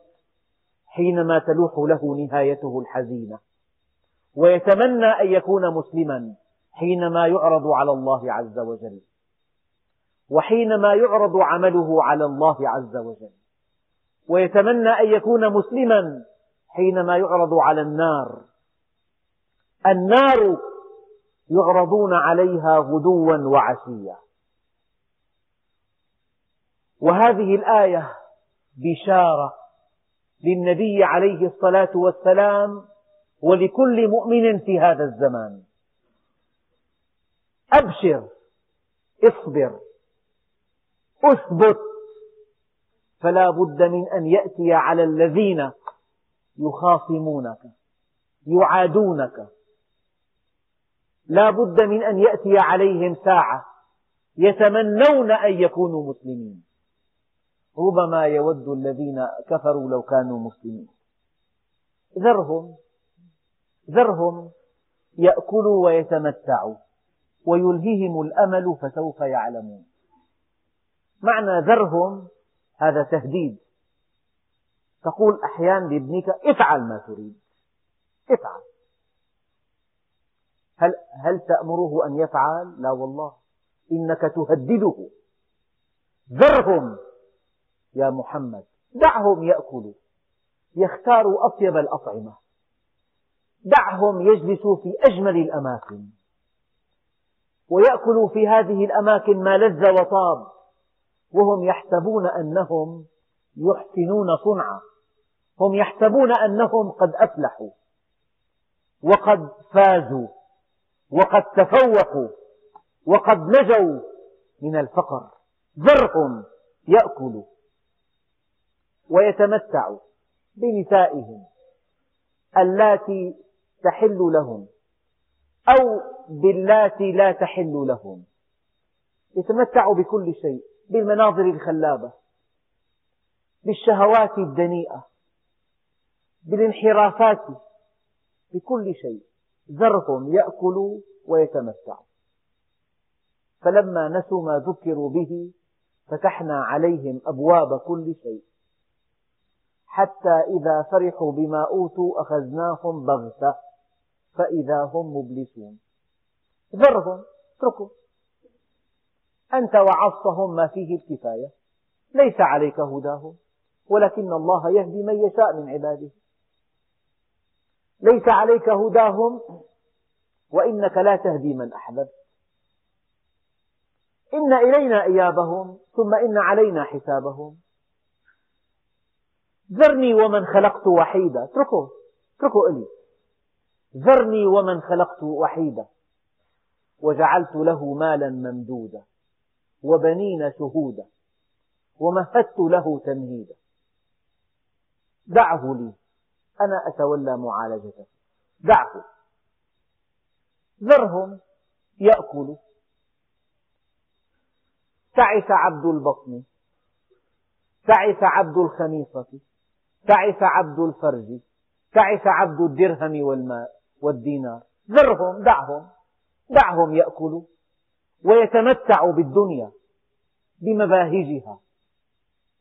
حينما تلوح له نهايته الحزينة. ويتمنى أن يكون مسلما حينما يعرض على الله عز وجل. وحينما يعرض عمله على الله عز وجل. ويتمنى أن يكون مسلما حينما يعرض على النار. النار يعرضون عليها غدوا وعشيا. وهذه الآية بشارة للنبي عليه الصلاة والسلام ولكل مؤمن في هذا الزمان. أبشر اصبر أثبت. فلا بد من أن يأتي على الذين يخاصمونك يعادونك. لا بد من أن يأتي عليهم ساعة يتمنون أن يكونوا مسلمين. ربما يود الذين كفروا لو كانوا مسلمين. ذرهم ذرهم يأكلوا ويتمتعوا ويلههم الأمل فسوف يعلمون. معنى ذرهم هذا تهديد. تقول أحيانا لابنك افعل ما تريد. افعل. هل, هل تأمره أن يفعل؟ لا والله. إنك تهدده. ذرهم يا محمد دعهم يأكلوا يختاروا أطيب الأطعمة. دعهم يجلسوا في أجمل الأماكن. ويأكلوا في هذه الأماكن ما لذ وطاب. وهم يحسبون أنهم يحسنون صنعا. هم يحسبون أنهم قد أفلحوا. وقد فازوا. وقد تفوقوا. وقد نجوا من الفقر. ذرهم يأكلوا ويتمتعوا بنسائهم اللاتي تحل لهم أو باللاتي لا تحل لهم. يتمتعوا بكل شيء بالمناظر الخلابة بالشهوات الدنيئة بالانحرافات بكل شيء. ذرهم يأكلوا ويتمتعوا فلما نسوا ما ذكروا به فتحنا عليهم أبواب كل شيء. حتى إذا فرحوا بما أوتوا أخذناهم بغتة فإذا هم مبلسون. ذرهم اتركوا. أنت وعظتهم ما فيه الكفاية. ليس عليك هداهم ولكن الله يهدي من يشاء من عباده. ليس عليك هداهم وإنك لا تهدي من أحببت. إن إلينا إيابهم ثم إن علينا حسابهم. ذرني ومن خلقت وحيدا. اتركه اتركه إلي. ذرني ومن خلقت وحيدا. وجعلت له مالا ممدودا. وبنين شهودا. ومهدت له تمهيدا. دعه لي. أنا أتولى معالجته. دعه. ذرهم يأكلوا تعس عبد البطن. تعس عبد الخميصة. تعس عبد الفرج تعس عبد الدرهم والماء والدينار. ذرهم دعهم دعهم يأكلوا ويتمتعوا بالدنيا بمباهجها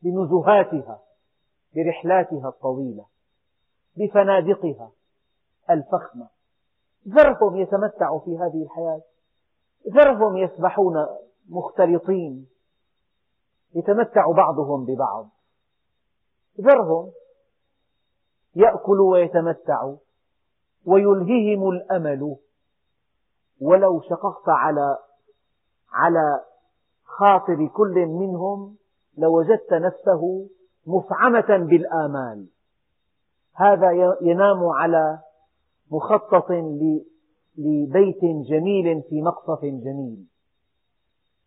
بنزهاتها برحلاتها الطويلة بفنادقها الفخمة. ذرهم يتمتعوا في هذه الحياة. ذرهم يسبحون مختلطين. يتمتع بعضهم ببعض. ذرهم يأكلوا ويتمتعوا ويلههم الأمل. ولو شققت على على خاطر كل منهم لوجدت نفسه مفعمة بالآمال. هذا ينام على مخطط لبيت جميل في مقصف جميل.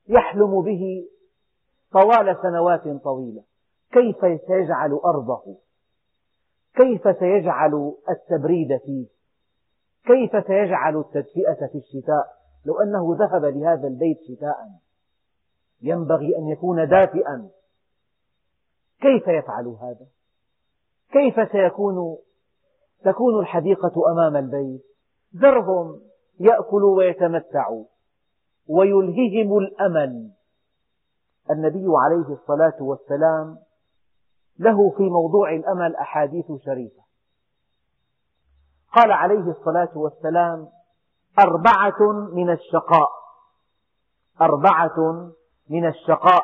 يحلم به طوال سنوات طويلة. كيف سيجعل أرضه؟ كيف سيجعل التبريد فيه كيف سيجعل التدفئة في الشتاء؟ لو أنه ذهب لهذا البيت شتاء ينبغي أن يكون دافئا. كيف يفعل هذا؟ كيف سيكون؟ تكون الحديقة أمام البيت. ذرهم يأكلوا ويتمتعوا ويلههم الأمل. النبي عليه الصلاة والسلام له في موضوع الأمل أحاديث شريفة. قال عليه الصلاة والسلام أربعة من الشقاء. أربعة من الشقاء.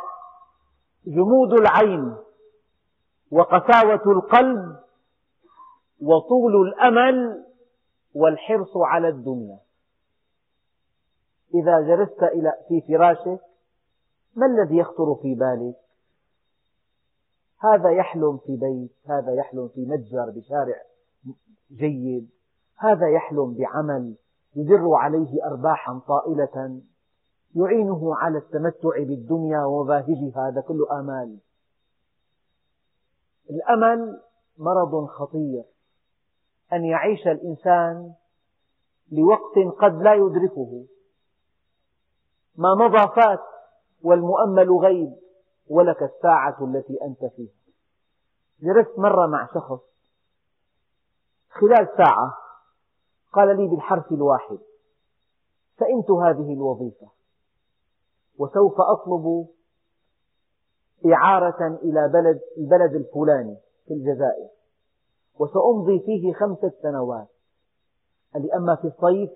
جمود العين وقساوة القلب وطول الأمل والحرص على الدنيا. إذا جلست في فراشك ما الذي يخطر في بالك؟ هذا يحلم في بيت هذا يحلم في متجر بشارع جيد. هذا يحلم بعمل يدر عليه أرباحا طائلة يعينه على التمتع بالدنيا ومباهجها هذا كله آمال. الأمل مرض خطير. أن يعيش الإنسان لوقت قد لا يدركه. ما مضى فات والمؤمل غيب. ولك الساعة التي أنت فيها. جلست مرة مع شخص خلال ساعة قال لي بالحرف الواحد سئمت هذه الوظيفة وسوف أطلب إعارة إلى بلد البلد الفلاني في الجزائر وسأمضي فيه خمسة سنوات قال لي أما في الصيف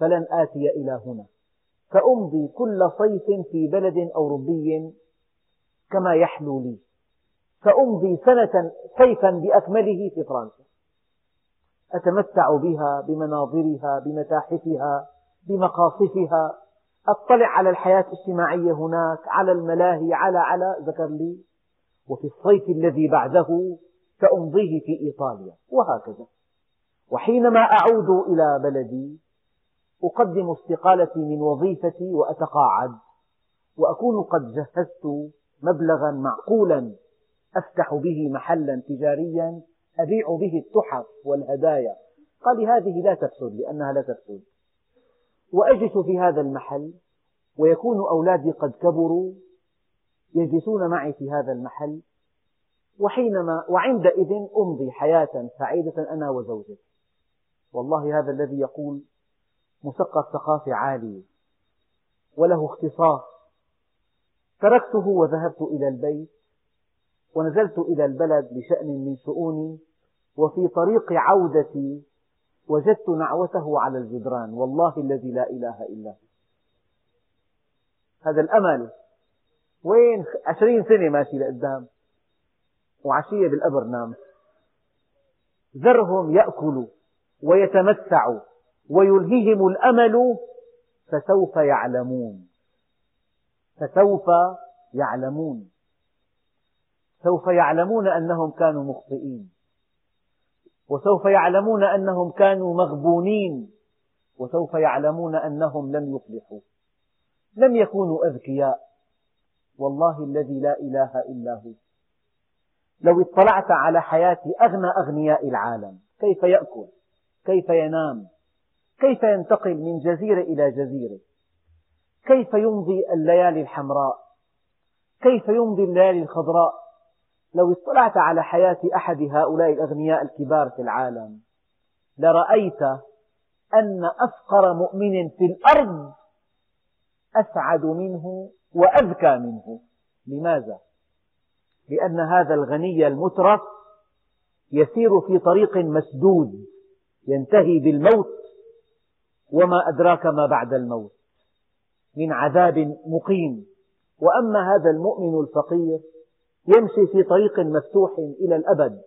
فلن آتي إلى هنا سأمضي كل صيف في بلد أوروبي كما يحلو لي. سأمضي سنة صيفا بأكمله في فرنسا. أتمتع بها بمناظرها بمتاحفها بمقاصفها. أطلع على الحياة الاجتماعية هناك على الملاهي على على ذكر لي. وفي الصيف الذي بعده سأمضيه في إيطاليا. وهكذا. وحينما أعود إلى بلدي أقدم استقالتي من وظيفتي وأتقاعد. وأكون قد جهزت مبلغا معقولا. أفتح به محلا تجاريا أبيع به التحف والهدايا. قال لي هذه لا تفسد لأنها لا تفسد. وأجلس في هذا المحل ويكون أولادي قد كبروا يجلسون معي في هذا المحل وحينما وعندئذ أمضي حياة سعيدة أنا وزوجتي. والله هذا الذي يقول مثقف ثقافة عالية وله اختصاص تركته وذهبت إلى البيت ونزلت إلى البلد لشأن من شؤوني وفي طريق عودتي وجدت نعوته على الجدران. والله الذي لا إله إلا هو. هذا الأمل. وين؟ عشرين سنة ماشي لقدام. وعشية بالقبر نام. ذرهم يأكلوا ويتمتعوا ويلهيهم الأمل فسوف يعلمون. فسوف يعلمون. سوف يعلمون أنهم كانوا مخطئين. وسوف يعلمون أنهم كانوا مغبونين. وسوف يعلمون أنهم لم يفلحوا. لم يكونوا أذكياء. والله الذي لا إله إلا هو. لو اطلعت على حياة أغنى أغنياء العالم كيف يأكل؟ كيف ينام؟ كيف ينتقل من جزيرة إلى جزيرة؟ كيف يمضي الليالي الحمراء؟ كيف يمضي الليالي الخضراء؟ لو اطلعت على حياة أحد هؤلاء الأغنياء الكبار في العالم لرأيت أن أفقر مؤمن في الأرض أسعد منه وأذكى منه. لماذا؟ لأن هذا الغني المترف يسير في طريق مسدود ينتهي بالموت وما أدراك ما بعد الموت. من عذاب مقيم. وأما هذا المؤمن الفقير يمشي في طريق مفتوح إلى الأبد.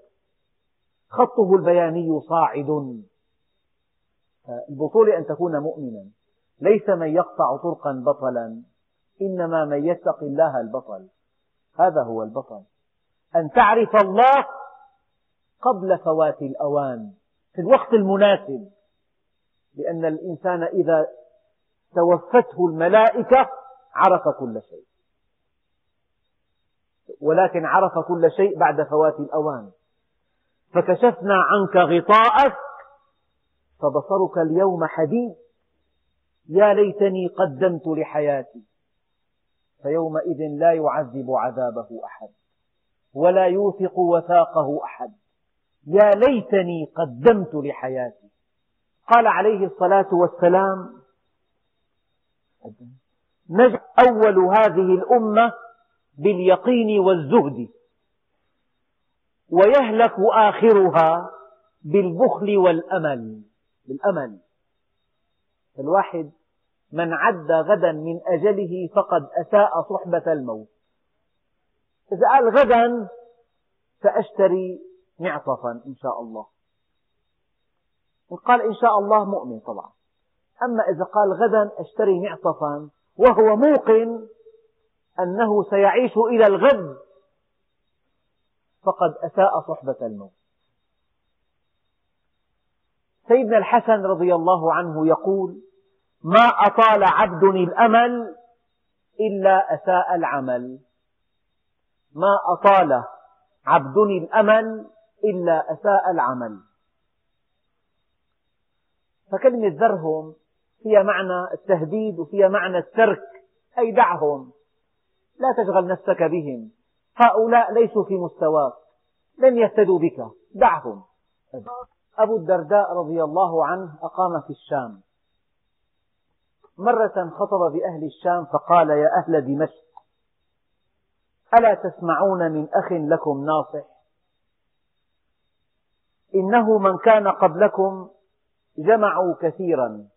خطه البياني صاعد. البطولة أن تكون مؤمنا. ليس من يقطع طرقا بطلا إنما من يتقي الله البطل. هذا هو البطل. أن تعرف الله قبل فوات الأوان في الوقت المناسب. لأن الإنسان إذا توفته الملائكة عرف كل شيء. ولكن عرف كل شيء بعد فوات الأوان. فكشفنا عنك غطاءك فبصرك اليوم حديد. يا ليتني قدمت لحياتي. فيومئذ لا يعذب عذابه أحد ولا يوثق وثاقه أحد. يا ليتني قدمت لحياتي. قال عليه الصلاة والسلام نجح أول هذه الأمة باليقين والزهد. ويهلك آخرها بالبخل والأمل. بالأمل. الواحد من عد غدا من أجله فقد أساء صحبة الموت. إذا قال غدا سأشتري معطفا إن شاء الله. قال إن شاء الله مؤمن طبعا. أما إذا قال غدا أشتري معطفا وهو موقن أنه سيعيش إلى الغد. فقد أساء صحبة الموت. سيدنا الحسن رضي الله عنه يقول ما أطال عبد الأمل إلا أساء العمل. ما أطال عبد الأمل إلا أساء العمل. فكلمة ذرهم فيها معنى التهديد وفيها معنى الترك أي دعهم. لا تشغل نفسك بهم. هؤلاء ليسوا في مستواك. لن يهتدوا بك. دعهم. أبو الدرداء رضي الله عنه أقام في الشام. مرة خطب بأهل الشام فقال يا أهل دمشق ألا تسمعون من أخ لكم ناصح؟ إنه من كان قبلكم جمعوا كثيرا.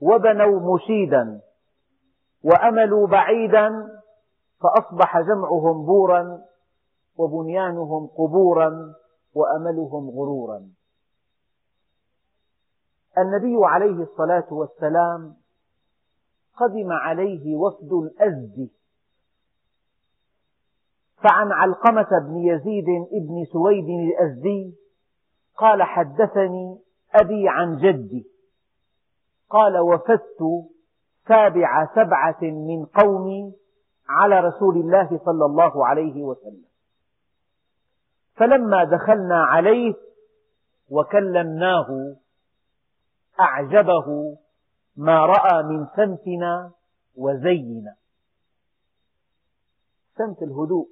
وبنوا مشيدا وأملوا بعيدا فأصبح جمعهم بورا وبنيانهم قبورا وأملهم غرورا. النبي عليه الصلاة والسلام قدم عليه وفد الأزد. فعن علقمة بن يزيد بن سويد الأزدي قال حدثني أبي عن جدي. قال وفدت سابع سبعة من قومي على رسول الله صلى الله عليه وسلم. فلما دخلنا عليه وكلمناه أعجبه ما رأى من سمتنا وزينا. سمت الهدوء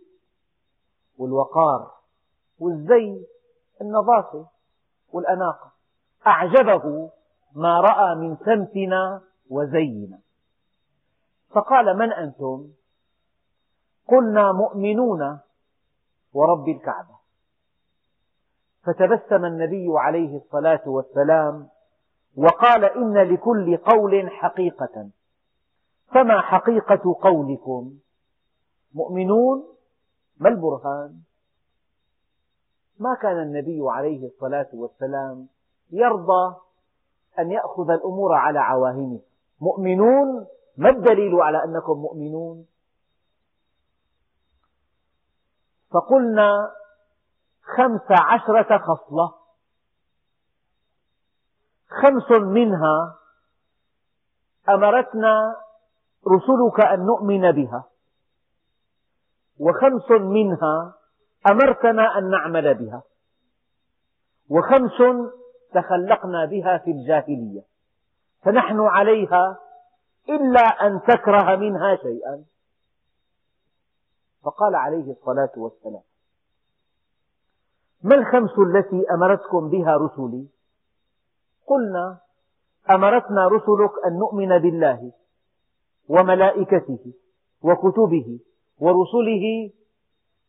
والوقار والزي النظافة والأناقة. أعجبه ما رأى من سمتنا وزينا. فقال من أنتم؟ قلنا مؤمنون ورب الكعبة. فتبسم النبي عليه الصلاة والسلام وقال إن لكل قول حقيقة. فما حقيقة قولكم؟ مؤمنون؟ ما البرهان؟ ما كان النبي عليه الصلاة والسلام يرضى أن يأخذ الأمور على عواهنه. مؤمنون ما الدليل على أنكم مؤمنون؟ فقلنا خمس عشرة خصلة. خمس منها أمرتنا رسلك أن نؤمن بها. وخمس منها أمرتنا أن نعمل بها. وخمس تخلقنا بها في الجاهلية. فنحن عليها إلا أن تكره منها شيئا. فقال عليه الصلاة والسلام ما الخمس التي أمرتكم بها رسلي؟ قلنا أمرتنا رسلك أن نؤمن بالله وملائكته وكتبه ورسله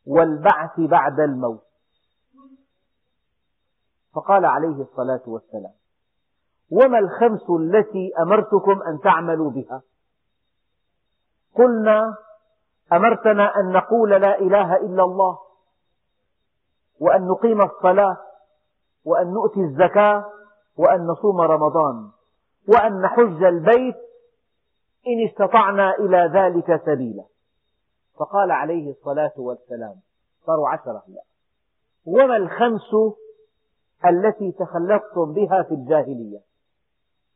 والبعث بعد الموت. فقال عليه الصلاة والسلام وما الخمس التي أمرتكم أن تعملوا بها؟ قلنا أمرتنا أن نقول لا إله إلا الله وأن نقيم الصلاة وأن نؤتي الزكاة وأن نصوم رمضان وأن نحج البيت إن استطعنا إلى ذلك سبيلا. فقال عليه الصلاة والسلام صاروا عشرة. لا وما الخمس التي تخلقتم بها في الجاهلية.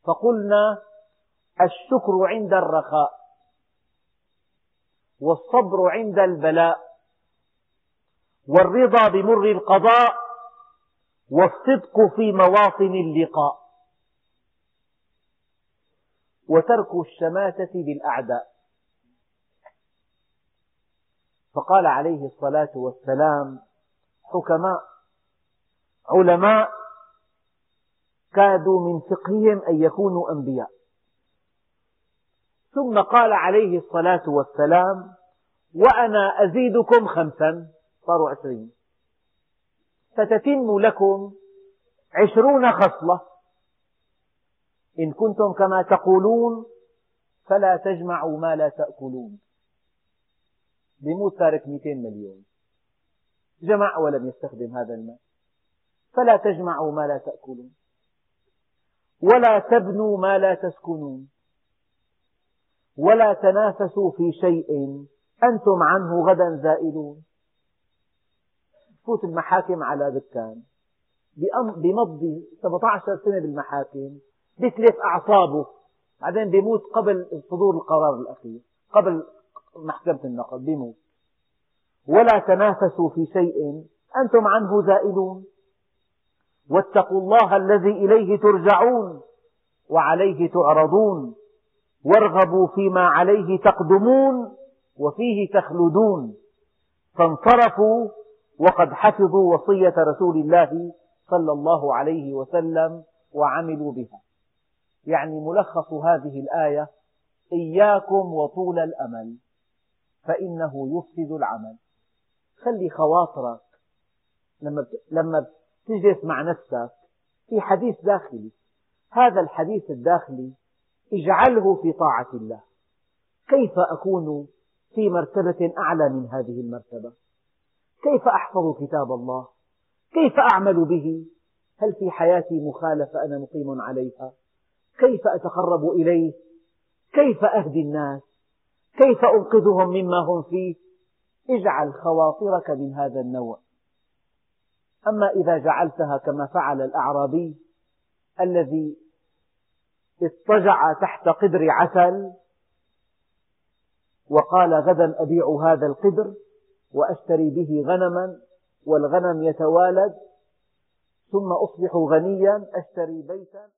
فقلنا الشكر عند الرخاء والصبر عند البلاء والرضا بمر القضاء والصدق في مواطن اللقاء وترك الشماتة بالأعداء. فقال عليه الصلاة والسلام حكماء علماء كادوا من فقههم أن يكونوا أنبياء. ثم قال عليه الصلاة والسلام وأنا أزيدكم خمسا صاروا عشرين. ستتم لكم عشرون خصلة. إن كنتم كما تقولون فلا تجمعوا ما لا تأكلون. بيموت تارك 200 مليون. جمع ولم يستخدم هذا المال فلا تجمعوا ما لا تأكلون. ولا تبنوا ما لا تسكنون. ولا تنافسوا في شيء أنتم عنه غدا زائلون. تفوت المحاكم على دكان. بمضي 17 سنة بالمحاكم. بتلف أعصابه. بعدين بيموت قبل صدور القرار الأخير. قبل محكمة النقض بيموت. ولا تنافسوا في شيء أنتم عنه زائلون. واتقوا الله الذي إليه ترجعون وعليه تعرضون وارغبوا فيما عليه تقدمون وفيه تخلدون فانصرفوا وقد حفظوا وصية رسول الله صلى الله عليه وسلم وعملوا بها. يعني ملخص هذه الآية إياكم وطول الأمل فإنه يفسد العمل. خلي خواطرك. لما لما تجلس مع نفسك في حديث داخلي. هذا الحديث الداخلي اجعله في طاعة الله. كيف أكون في مرتبة أعلى من هذه المرتبة؟ كيف أحفظ كتاب الله؟ كيف أعمل به؟ هل في حياتي مخالفة أنا مقيم عليها؟ كيف أتقرب إليه؟ كيف أهدي الناس؟ كيف أنقذهم مما هم فيه؟ اجعل خواطرك من هذا النوع. أما إذا جعلتها كما فعل الأعرابي الذي اضطجع تحت قدر عسل وقال غدا أبيع هذا القدر وأشتري به غنما والغنم يتوالد ثم أصبح غنيا أشتري بيتا